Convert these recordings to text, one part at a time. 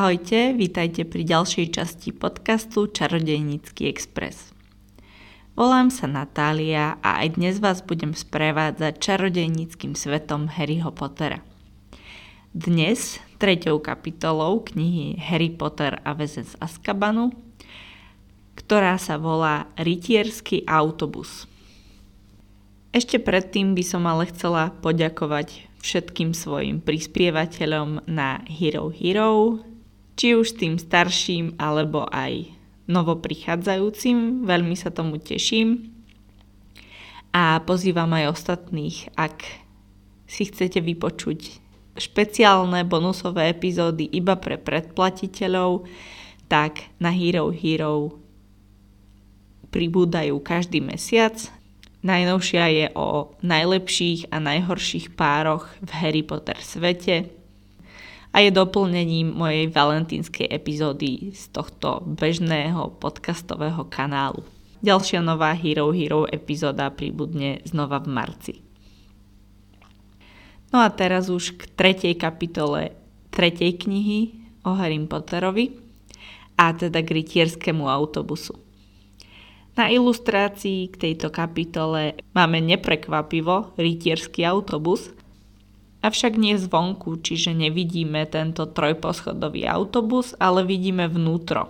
Ahojte, vítajte pri ďalšej časti podcastu Čarodejnícky Express. Volám sa Natália a aj dnes vás budem sprevádzať čarodejníckým svetom Harryho Pottera. Dnes treťou kapitolou knihy Harry Potter a väzen z Azkabanu, ktorá sa volá Rytierský autobus. Ešte predtým by som ale chcela poďakovať všetkým svojim prispievateľom na Hero Hero, či už tým starším alebo aj novoprichádzajúcim. Veľmi sa tomu teším. A pozývam aj ostatných, ak si chcete vypočuť špeciálne bonusové epizódy iba pre predplatiteľov, tak na Hero Hero pribúdajú každý mesiac. Najnovšia je o najlepších a najhorších pároch v Harry Potter svete a je doplnením mojej valentínskej epizódy z tohto bežného podcastového kanálu. Ďalšia nová Hero Hero epizóda pribudne znova v marci. No a teraz už k tretej kapitole tretej knihy o Harry Potterovi a teda k rytierskému autobusu. Na ilustrácii k tejto kapitole máme neprekvapivo rytierský autobus, Avšak nie zvonku, čiže nevidíme tento trojposchodový autobus, ale vidíme vnútro.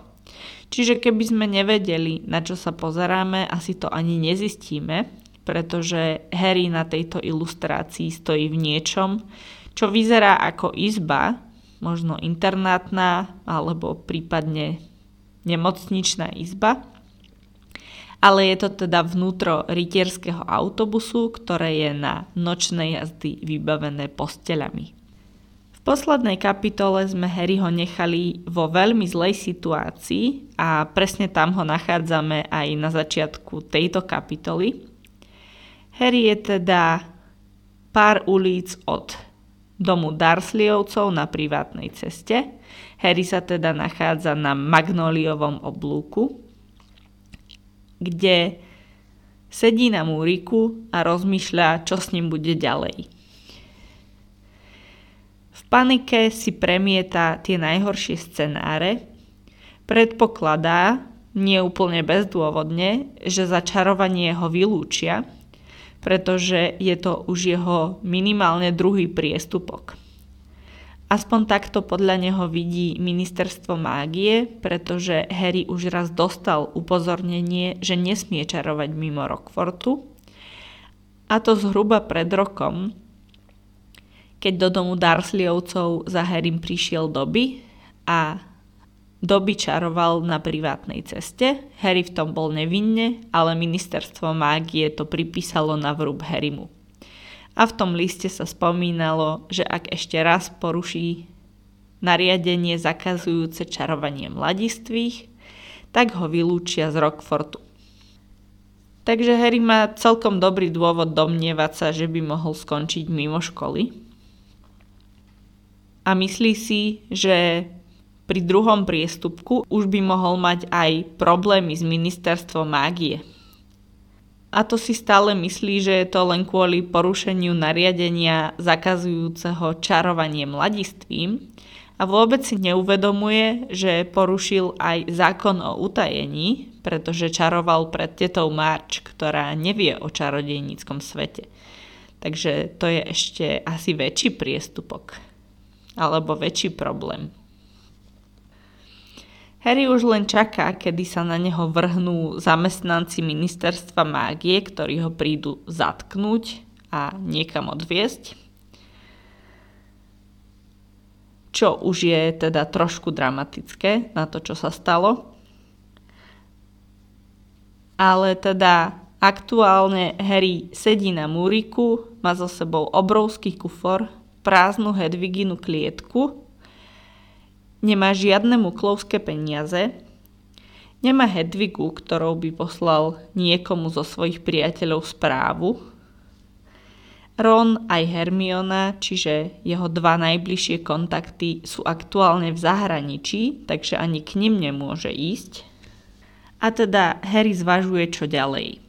Čiže keby sme nevedeli, na čo sa pozeráme, asi to ani nezistíme, pretože Harry na tejto ilustrácii stojí v niečom, čo vyzerá ako izba, možno internátna alebo prípadne nemocničná izba, ale je to teda vnútro rytierského autobusu, ktoré je na nočnej jazdy vybavené posteľami. V poslednej kapitole sme Harryho nechali vo veľmi zlej situácii a presne tam ho nachádzame aj na začiatku tejto kapitoly. Harry je teda pár ulic od domu Darsleyovcov na privátnej ceste. Harry sa teda nachádza na magnoliovom oblúku, kde sedí na múriku a rozmýšľa, čo s ním bude ďalej. V panike si premieta tie najhoršie scenáre, predpokladá, nie úplne bezdôvodne, že začarovanie ho vylúčia, pretože je to už jeho minimálne druhý priestupok. Aspoň takto podľa neho vidí ministerstvo mágie, pretože Harry už raz dostal upozornenie, že nesmie čarovať mimo Rockfortu. A to zhruba pred rokom, keď do domu Dursleyovcov za Harrym prišiel Dobby a Dobby čaroval na privátnej ceste. Harry v tom bol nevinne, ale ministerstvo mágie to pripísalo na vrúb Harrymu a v tom liste sa spomínalo, že ak ešte raz poruší nariadenie zakazujúce čarovanie mladistvých, tak ho vylúčia z Rockfortu. Takže Harry má celkom dobrý dôvod domnievať sa, že by mohol skončiť mimo školy. A myslí si, že pri druhom priestupku už by mohol mať aj problémy s ministerstvom mágie a to si stále myslí, že je to len kvôli porušeniu nariadenia zakazujúceho čarovanie mladistvím a vôbec si neuvedomuje, že porušil aj zákon o utajení, pretože čaroval pred tetou Marč, ktorá nevie o čarodejníckom svete. Takže to je ešte asi väčší priestupok alebo väčší problém. Harry už len čaká, kedy sa na neho vrhnú zamestnanci ministerstva mágie, ktorí ho prídu zatknúť a niekam odviesť. Čo už je teda trošku dramatické na to, čo sa stalo. Ale teda aktuálne Harry sedí na múriku, má so sebou obrovský kufor, prázdnu Hedviginu klietku nemá žiadne muklovské peniaze, nemá Hedvigu, ktorou by poslal niekomu zo svojich priateľov správu. Ron aj Hermiona, čiže jeho dva najbližšie kontakty, sú aktuálne v zahraničí, takže ani k nim nemôže ísť. A teda Harry zvažuje, čo ďalej.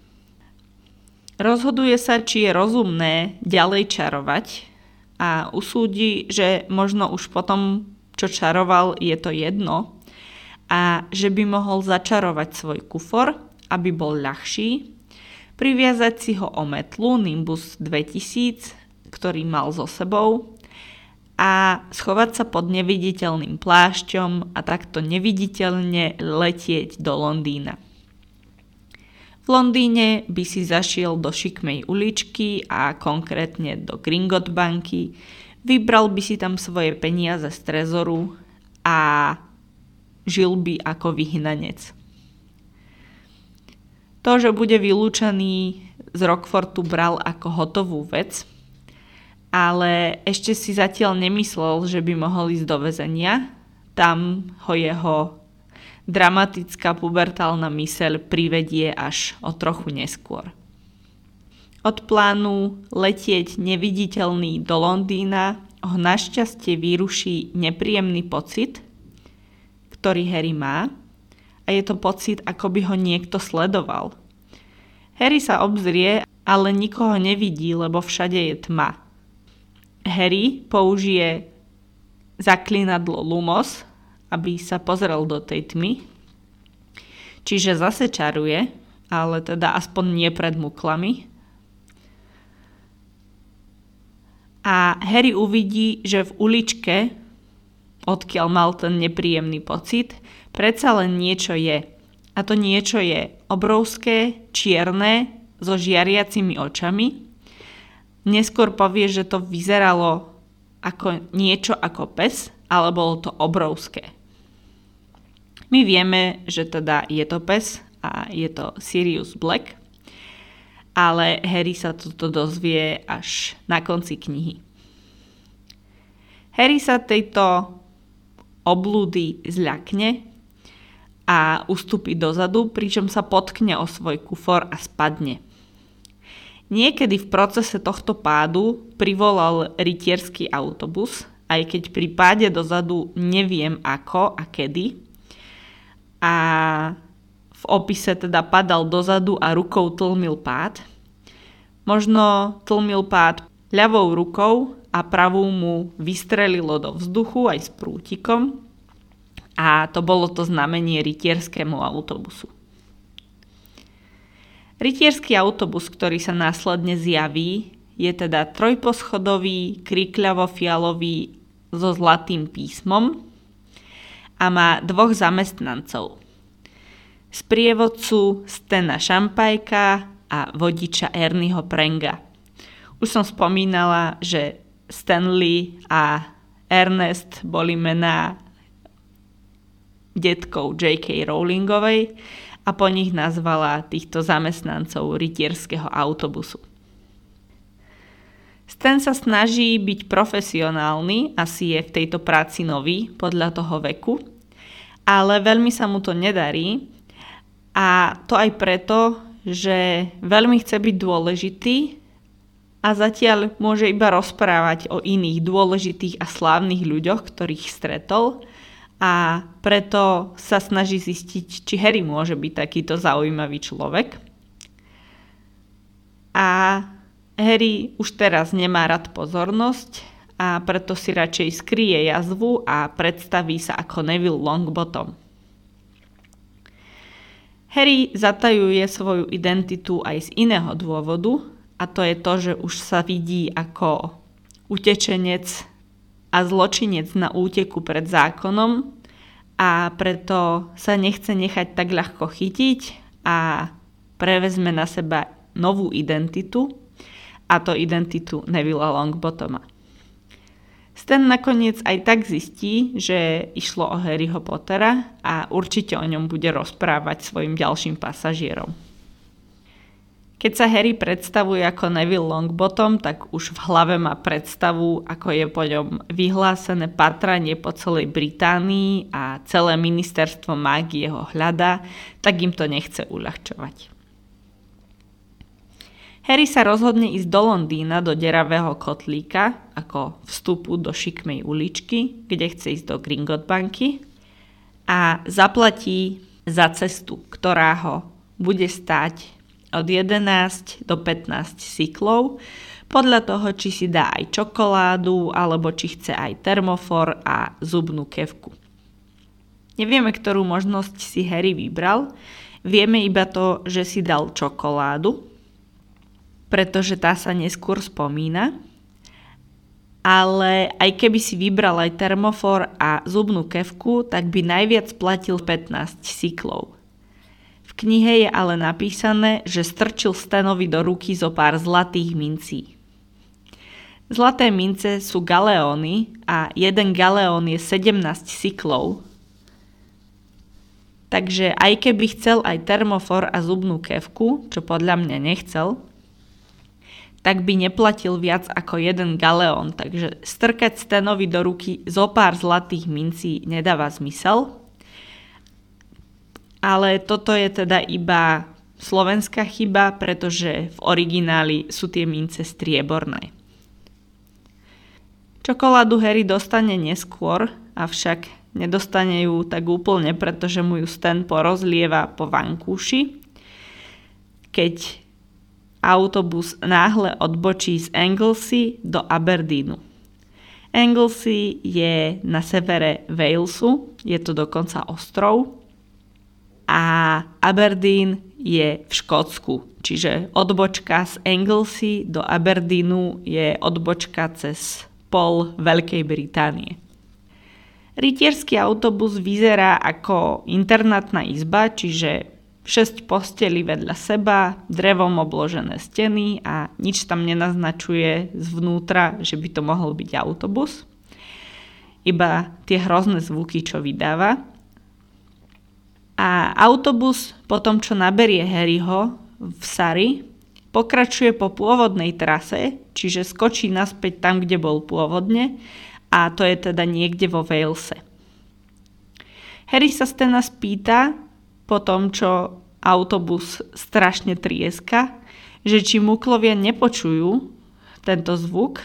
Rozhoduje sa, či je rozumné ďalej čarovať a usúdi, že možno už potom čo čaroval, je to jedno a že by mohol začarovať svoj kufor, aby bol ľahší, priviazať si ho o metlu Nimbus 2000, ktorý mal so sebou a schovať sa pod neviditeľným plášťom a takto neviditeľne letieť do Londýna. V Londýne by si zašiel do šikmej uličky a konkrétne do Gringot banky, vybral by si tam svoje peniaze z trezoru a žil by ako vyhnanec. To, že bude vylúčený z Rockfortu bral ako hotovú vec, ale ešte si zatiaľ nemyslel, že by mohol ísť do väzenia. Tam ho jeho dramatická pubertálna myseľ privedie až o trochu neskôr. Od plánu letieť neviditeľný do Londýna ho našťastie vyruší nepríjemný pocit, ktorý Harry má a je to pocit, ako by ho niekto sledoval. Harry sa obzrie, ale nikoho nevidí, lebo všade je tma. Harry použije zaklinadlo Lumos, aby sa pozrel do tej tmy. Čiže zase čaruje, ale teda aspoň nie pred muklami. A Harry uvidí, že v uličke, odkiaľ mal ten nepríjemný pocit, predsa len niečo je. A to niečo je obrovské, čierne, so žiariacimi očami. Neskôr povie, že to vyzeralo ako niečo ako pes, ale bolo to obrovské. My vieme, že teda je to pes a je to Sirius Black, ale Harry sa toto dozvie až na konci knihy. Harry sa tejto oblúdy zľakne a ustúpi dozadu, pričom sa potkne o svoj kufor a spadne. Niekedy v procese tohto pádu privolal rytierský autobus, aj keď pri páde dozadu neviem ako a kedy, a v opise teda padal dozadu a rukou tlmil pád. Možno tlmil pád ľavou rukou a pravú mu vystrelilo do vzduchu aj s prútikom a to bolo to znamenie rytierskému autobusu. Rytierský autobus, ktorý sa následne zjaví, je teda trojposchodový, krikľavo-fialový so zlatým písmom a má dvoch zamestnancov. Sprievodcu Stena Šampajka a vodiča Ernieho Prenga. Už som spomínala, že Stanley a Ernest boli mená detkov J.K. Rowlingovej a po nich nazvala týchto zamestnancov rytierského autobusu. Stan sa snaží byť profesionálny, asi je v tejto práci nový podľa toho veku, ale veľmi sa mu to nedarí a to aj preto, že veľmi chce byť dôležitý a zatiaľ môže iba rozprávať o iných dôležitých a slávnych ľuďoch, ktorých stretol a preto sa snaží zistiť, či Harry môže byť takýto zaujímavý človek. A Harry už teraz nemá rád pozornosť a preto si radšej skrie jazvu a predstaví sa ako Neville Longbottom. Harry zatajuje svoju identitu aj z iného dôvodu a to je to, že už sa vidí ako utečenec a zločinec na úteku pred zákonom a preto sa nechce nechať tak ľahko chytiť a prevezme na seba novú identitu a to identitu Nevilla Longbottoma. Stan nakoniec aj tak zistí, že išlo o Harryho Pottera a určite o ňom bude rozprávať svojim ďalším pasažierom. Keď sa Harry predstavuje ako Neville Longbottom, tak už v hlave má predstavu, ako je po ňom vyhlásené patranie po celej Británii a celé ministerstvo mágie ho hľadá, tak im to nechce uľahčovať. Harry sa rozhodne ísť do Londýna do deravého kotlíka ako vstupu do šikmej uličky, kde chce ísť do Gringot banky a zaplatí za cestu, ktorá ho bude stať od 11 do 15 cyklov, podľa toho, či si dá aj čokoládu, alebo či chce aj termofor a zubnú kevku. Nevieme, ktorú možnosť si Harry vybral, vieme iba to, že si dal čokoládu, pretože tá sa neskôr spomína. Ale aj keby si vybral aj termofor a zubnú kevku, tak by najviac platil 15 cyklov. V knihe je ale napísané, že strčil Stanovi do ruky zo pár zlatých mincí. Zlaté mince sú galeóny a jeden galeón je 17 cyklov. Takže aj keby chcel aj termofor a zubnú kevku, čo podľa mňa nechcel, tak by neplatil viac ako jeden galeón. Takže strkať Stenovi do ruky zo pár zlatých mincí nedáva zmysel. Ale toto je teda iba slovenská chyba, pretože v origináli sú tie mince strieborné. Čokoládu Harry dostane neskôr, avšak nedostane ju tak úplne, pretože mu ju Stan porozlieva po vankúši. Keď autobus náhle odbočí z Anglesey do Aberdeenu. Anglesey je na severe Walesu, je to dokonca ostrov a Aberdeen je v Škótsku. Čiže odbočka z Anglesey do Aberdeenu je odbočka cez pol Veľkej Británie. Rytierský autobus vyzerá ako internátna izba, čiže 6 posteli vedľa seba, drevom obložené steny a nič tam nenaznačuje zvnútra, že by to mohol byť autobus. Iba tie hrozné zvuky, čo vydáva. A autobus po tom, čo naberie Harryho v Sari, pokračuje po pôvodnej trase, čiže skočí naspäť tam, kde bol pôvodne a to je teda niekde vo Walese. Harry sa Stena spýta po tom, čo autobus strašne trieska, že či muklovia nepočujú tento zvuk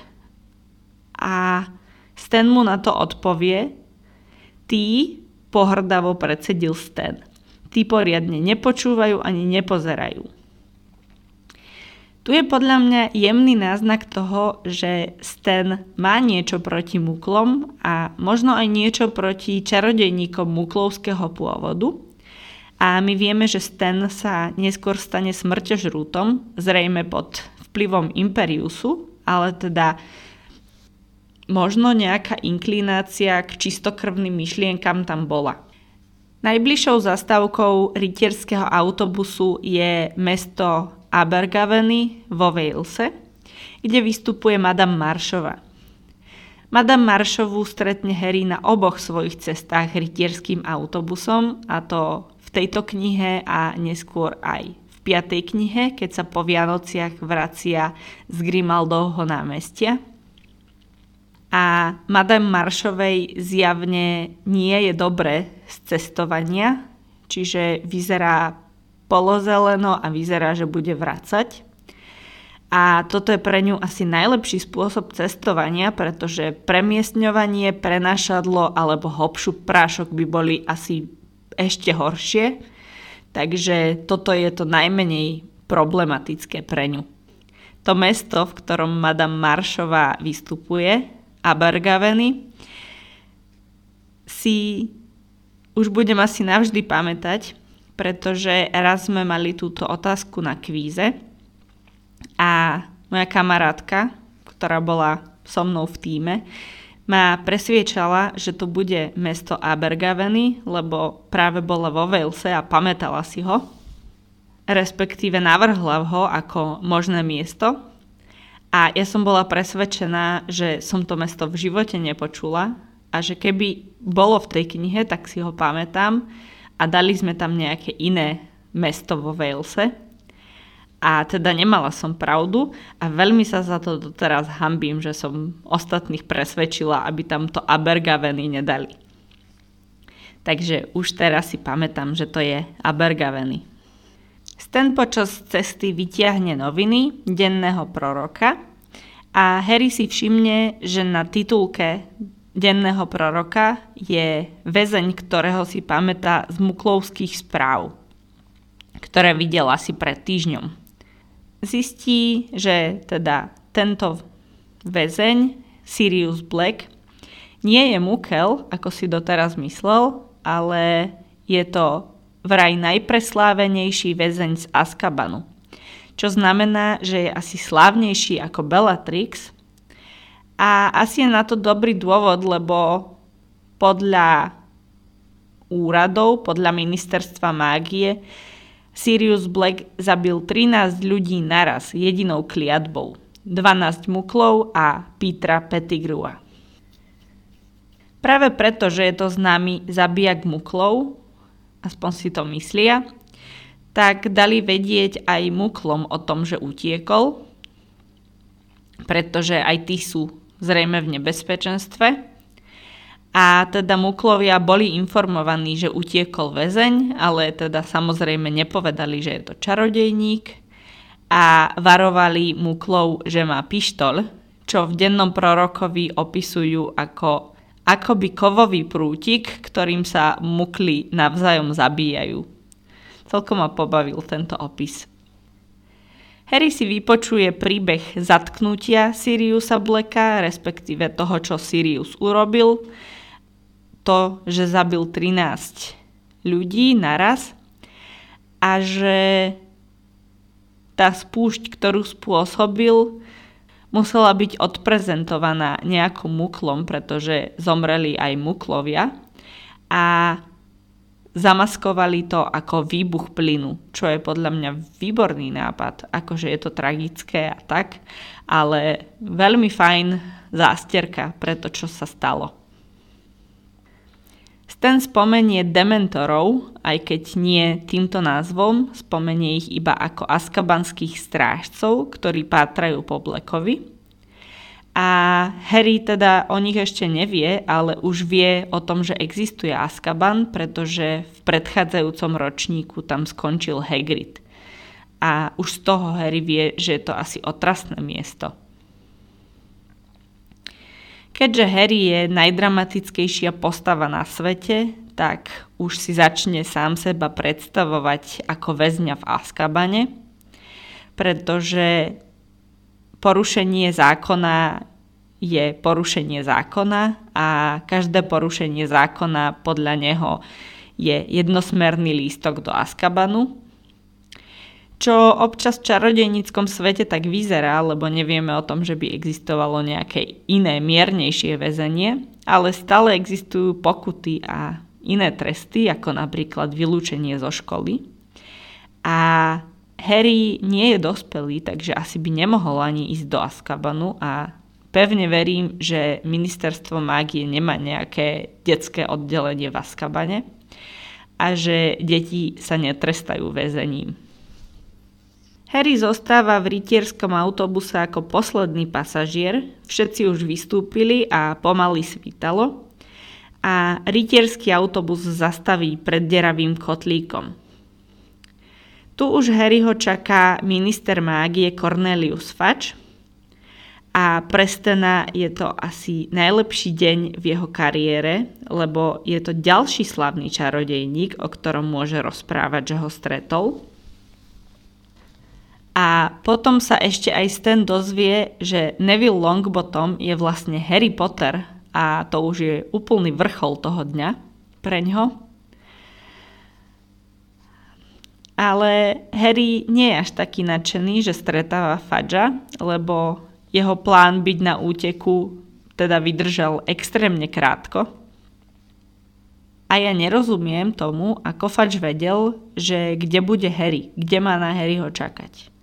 a Stan mu na to odpovie, tí pohrdavo predsedil Stan. Tí poriadne nepočúvajú ani nepozerajú. Tu je podľa mňa jemný náznak toho, že Stan má niečo proti muklom a možno aj niečo proti čarodejníkom muklovského pôvodu. A my vieme, že Stan sa neskôr stane smrťožrútom, zrejme pod vplyvom Imperiusu, ale teda možno nejaká inklinácia k čistokrvným myšlienkam tam bola. Najbližšou zastávkou rytierského autobusu je mesto Abergaveny vo Walese, kde vystupuje Madame Maršova. Madame Maršovú stretne Harry na oboch svojich cestách rytierským autobusom, a to tejto knihe a neskôr aj v piatej knihe, keď sa po Vianociach vracia z Grimaldovho námestia. A Madame Maršovej zjavne nie je dobre z cestovania, čiže vyzerá polozeleno a vyzerá, že bude vracať. A toto je pre ňu asi najlepší spôsob cestovania, pretože premiestňovanie, prenašadlo alebo hopšu prášok by boli asi ešte horšie. Takže toto je to najmenej problematické pre ňu. To mesto, v ktorom Madame Maršová vystupuje, Abergaveny, si už budem asi navždy pamätať, pretože raz sme mali túto otázku na kvíze a moja kamarátka, ktorá bola so mnou v týme, ma presviečala, že to bude mesto Abergaveny, lebo práve bola vo Walese a pamätala si ho, respektíve navrhla ho ako možné miesto. A ja som bola presvedčená, že som to mesto v živote nepočula a že keby bolo v tej knihe, tak si ho pamätám a dali sme tam nejaké iné mesto vo Walese. A teda nemala som pravdu a veľmi sa za to doteraz hambím, že som ostatných presvedčila, aby tam to Abergaveny nedali. Takže už teraz si pamätám, že to je Abergaveny. Stan počas cesty vytiahne noviny denného proroka a Harry si všimne, že na titulke denného proroka je väzeň, ktorého si pamätá z muklovských správ, ktoré videl asi pred týždňom. Zistí, že teda tento väzeň, Sirius Black, nie je Mukel, ako si doteraz myslel, ale je to vraj najpreslávenejší väzeň z Azkabanu. Čo znamená, že je asi slávnejší ako Bellatrix. A asi je na to dobrý dôvod, lebo podľa úradov, podľa ministerstva mágie, Sirius Black zabil 13 ľudí naraz jedinou kliatbou. 12 muklov a Petra Pettigrua. Práve preto, že je to známy zabijak muklov, aspoň si to myslia, tak dali vedieť aj muklom o tom, že utiekol, pretože aj tí sú zrejme v nebezpečenstve. A teda muklovia boli informovaní, že utiekol väzeň, ale teda samozrejme nepovedali, že je to čarodejník a varovali muklov, že má pištol, čo v dennom prorokovi opisujú ako akoby kovový prútik, ktorým sa mukly navzájom zabíjajú. Celkom ma pobavil tento opis. Harry si vypočuje príbeh zatknutia Siriusa Blacka, respektíve toho, čo Sirius urobil. To, že zabil 13 ľudí naraz a že tá spúšť, ktorú spôsobil, musela byť odprezentovaná nejakým muklom, pretože zomreli aj muklovia a zamaskovali to ako výbuch plynu, čo je podľa mňa výborný nápad, akože je to tragické a tak, ale veľmi fajn zásterka pre to, čo sa stalo. Stan spomenie dementorov, aj keď nie týmto názvom, spomenie ich iba ako askabanských strážcov, ktorí pátrajú po Blackovi. A Harry teda o nich ešte nevie, ale už vie o tom, že existuje Azkaban, pretože v predchádzajúcom ročníku tam skončil Hagrid. A už z toho Harry vie, že je to asi otrasné miesto. Keďže Harry je najdramatickejšia postava na svete, tak už si začne sám seba predstavovať ako väzňa v Azkabane, pretože porušenie zákona je porušenie zákona a každé porušenie zákona podľa neho je jednosmerný lístok do Azkabanu čo občas v čarodejníckom svete tak vyzerá, lebo nevieme o tom, že by existovalo nejaké iné, miernejšie väzenie, ale stále existujú pokuty a iné tresty, ako napríklad vylúčenie zo školy. A Harry nie je dospelý, takže asi by nemohol ani ísť do Azkabanu a pevne verím, že ministerstvo mágie nemá nejaké detské oddelenie v Azkabane a že deti sa netrestajú väzením. Harry zostáva v rytierskom autobuse ako posledný pasažier, všetci už vystúpili a pomaly svítalo a rytierský autobus zastaví pred deravým kotlíkom. Tu už Harryho čaká minister mágie Cornelius Fudge a pre Stena je to asi najlepší deň v jeho kariére, lebo je to ďalší slavný čarodejník, o ktorom môže rozprávať, že ho stretol. A potom sa ešte aj Stan dozvie, že Neville Longbottom je vlastne Harry Potter a to už je úplný vrchol toho dňa pre ňo. Ale Harry nie je až taký nadšený, že stretáva Fadža, lebo jeho plán byť na úteku teda vydržal extrémne krátko. A ja nerozumiem tomu, ako Fadž vedel, že kde bude Harry, kde má na Harryho čakať.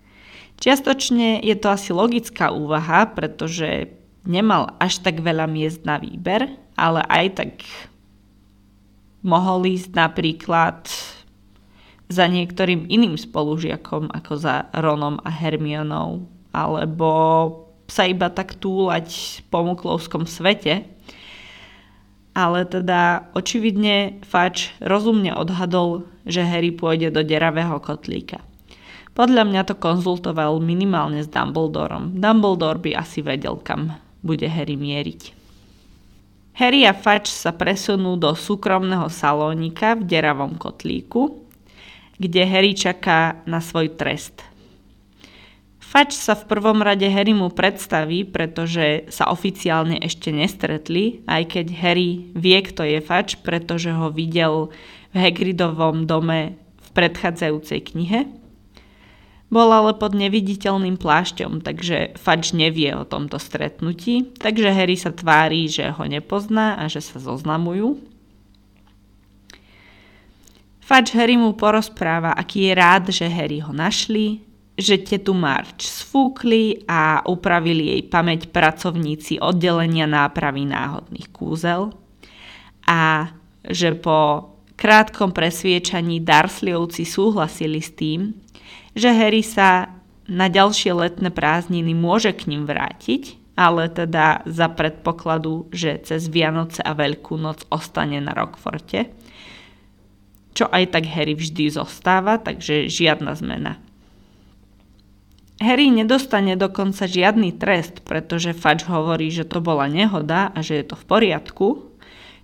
Čiastočne je to asi logická úvaha, pretože nemal až tak veľa miest na výber, ale aj tak mohol ísť napríklad za niektorým iným spolužiakom ako za Ronom a Hermionou, alebo sa iba tak túlať po muklovskom svete. Ale teda očividne Fač rozumne odhadol, že Harry pôjde do deravého kotlíka. Podľa mňa to konzultoval minimálne s Dumbledorom. Dumbledore by asi vedel, kam bude Harry mieriť. Harry a Fudge sa presunú do súkromného salónika v deravom kotlíku, kde Harry čaká na svoj trest. Fač sa v prvom rade Harry mu predstaví, pretože sa oficiálne ešte nestretli, aj keď Harry vie, kto je Fač, pretože ho videl v Hagridovom dome v predchádzajúcej knihe. Bol ale pod neviditeľným plášťom, takže Fač nevie o tomto stretnutí, takže Harry sa tvári, že ho nepozná a že sa zoznamujú. Fač Harry mu porozpráva, aký je rád, že Harry ho našli, že tetu Marč sfúkli a upravili jej pamäť pracovníci oddelenia nápravy náhodných kúzel a že po krátkom presviečaní Darsliovci súhlasili s tým, že Harry sa na ďalšie letné prázdniny môže k ním vrátiť, ale teda za predpokladu, že cez Vianoce a Veľkú noc ostane na Rockforte, čo aj tak Harry vždy zostáva, takže žiadna zmena. Harry nedostane dokonca žiadny trest, pretože Fudge hovorí, že to bola nehoda a že je to v poriadku,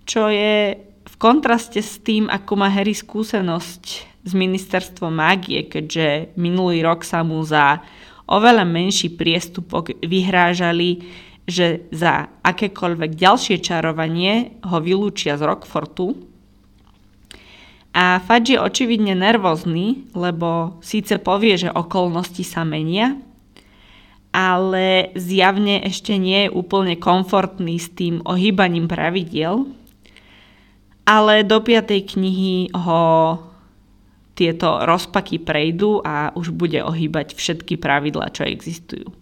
čo je v kontraste s tým, ako má Harry skúsenosť z ministerstvom mágie, keďže minulý rok sa mu za oveľa menší priestupok vyhrážali, že za akékoľvek ďalšie čarovanie ho vylúčia z Rockfortu, a Fudge je očividne nervózny, lebo síce povie, že okolnosti sa menia, ale zjavne ešte nie je úplne komfortný s tým ohýbaním pravidiel. Ale do piatej knihy ho tieto rozpaky prejdú a už bude ohýbať všetky pravidlá, čo existujú.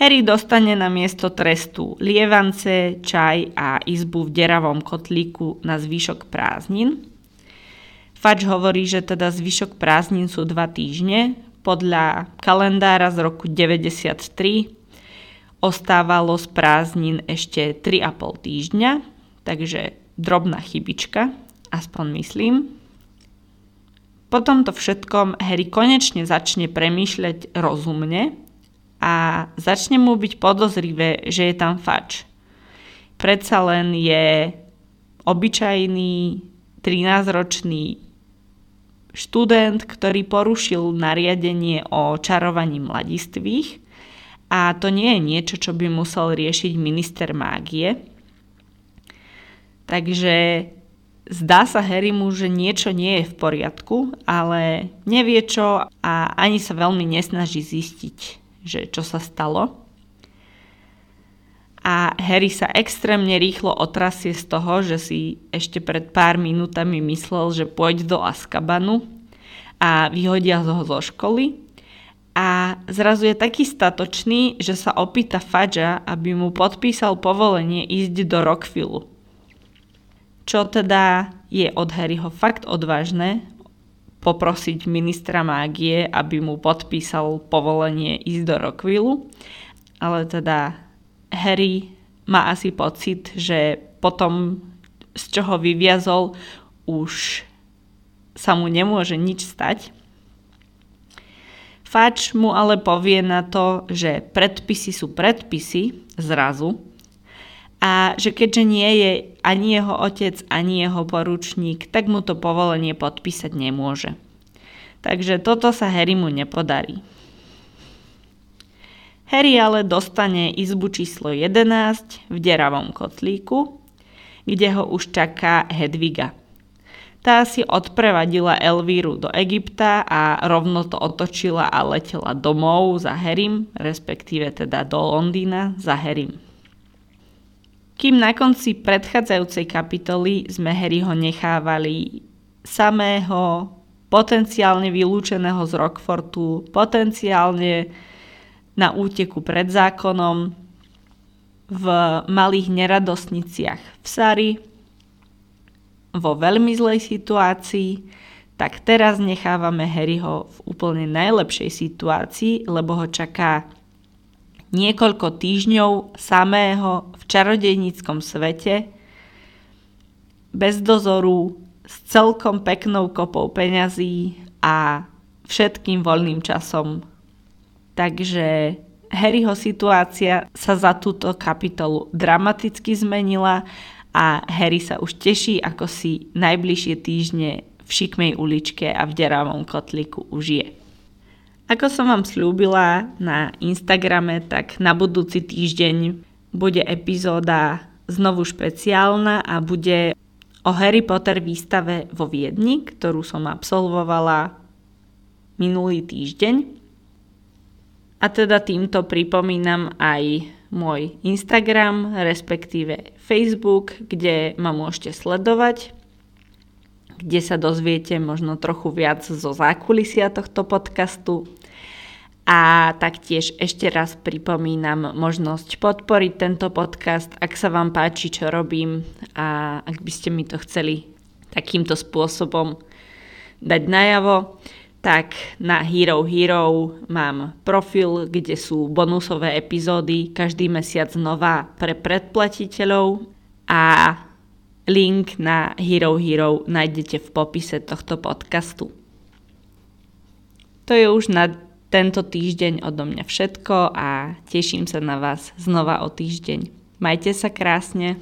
Harry dostane na miesto trestu lievance, čaj a izbu v deravom kotlíku na zvyšok prázdnin. Fač hovorí, že teda zvyšok prázdnin sú dva týždne. Podľa kalendára z roku 93 ostávalo z prázdnin ešte 3,5 týždňa, takže drobná chybička, aspoň myslím. Po tomto všetkom Harry konečne začne premýšľať rozumne a začne mu byť podozrivé, že je tam fač. Predsa len je obyčajný 13-ročný študent, ktorý porušil nariadenie o čarovaní mladistvých a to nie je niečo, čo by musel riešiť minister mágie. Takže zdá sa Harrymu, že niečo nie je v poriadku, ale nevie čo a ani sa veľmi nesnaží zistiť že čo sa stalo. A Harry sa extrémne rýchlo otrasie z toho, že si ešte pred pár minútami myslel, že pôjde do Askabanu a vyhodia ho zo školy. A zrazu je taký statočný, že sa opýta Fadža, aby mu podpísal povolenie ísť do Rockvillu. Čo teda je od Harryho fakt odvážne, poprosiť ministra mágie, aby mu podpísal povolenie ísť do Rockvillu. Ale teda Harry má asi pocit, že potom, z čoho vyviazol, už sa mu nemôže nič stať. Fač mu ale povie na to, že predpisy sú predpisy zrazu a že keďže nie je ani jeho otec, ani jeho poručník, tak mu to povolenie podpísať nemôže. Takže toto sa Harrymu nepodarí. Harry ale dostane izbu číslo 11 v deravom kotlíku, kde ho už čaká Hedviga. Tá si odprevadila Elvíru do Egypta a rovno to otočila a letela domov za Harrym, respektíve teda do Londýna za Harrym. Kým na konci predchádzajúcej kapitoly sme Harryho nechávali samého, potenciálne vylúčeného z Rockfortu, potenciálne na úteku pred zákonom, v malých neradosniciach v Sari, vo veľmi zlej situácii, tak teraz nechávame Harryho v úplne najlepšej situácii, lebo ho čaká niekoľko týždňov samého v čarodejníckom svete, bez dozoru, s celkom peknou kopou peňazí a všetkým voľným časom. Takže Harryho situácia sa za túto kapitolu dramaticky zmenila a Harry sa už teší, ako si najbližšie týždne v šikmej uličke a v deravom kotliku užije. Ako som vám slúbila na Instagrame, tak na budúci týždeň bude epizóda znovu špeciálna a bude o Harry Potter výstave vo Viedni, ktorú som absolvovala minulý týždeň. A teda týmto pripomínam aj môj Instagram, respektíve Facebook, kde ma môžete sledovať kde sa dozviete možno trochu viac zo zákulisia tohto podcastu. A taktiež ešte raz pripomínam možnosť podporiť tento podcast, ak sa vám páči, čo robím a ak by ste mi to chceli takýmto spôsobom dať najavo, tak na Hero Hero mám profil, kde sú bonusové epizódy každý mesiac nová pre predplatiteľov a Link na Hero Hero nájdete v popise tohto podcastu. To je už na tento týždeň odo mňa všetko a teším sa na vás znova o týždeň. Majte sa krásne.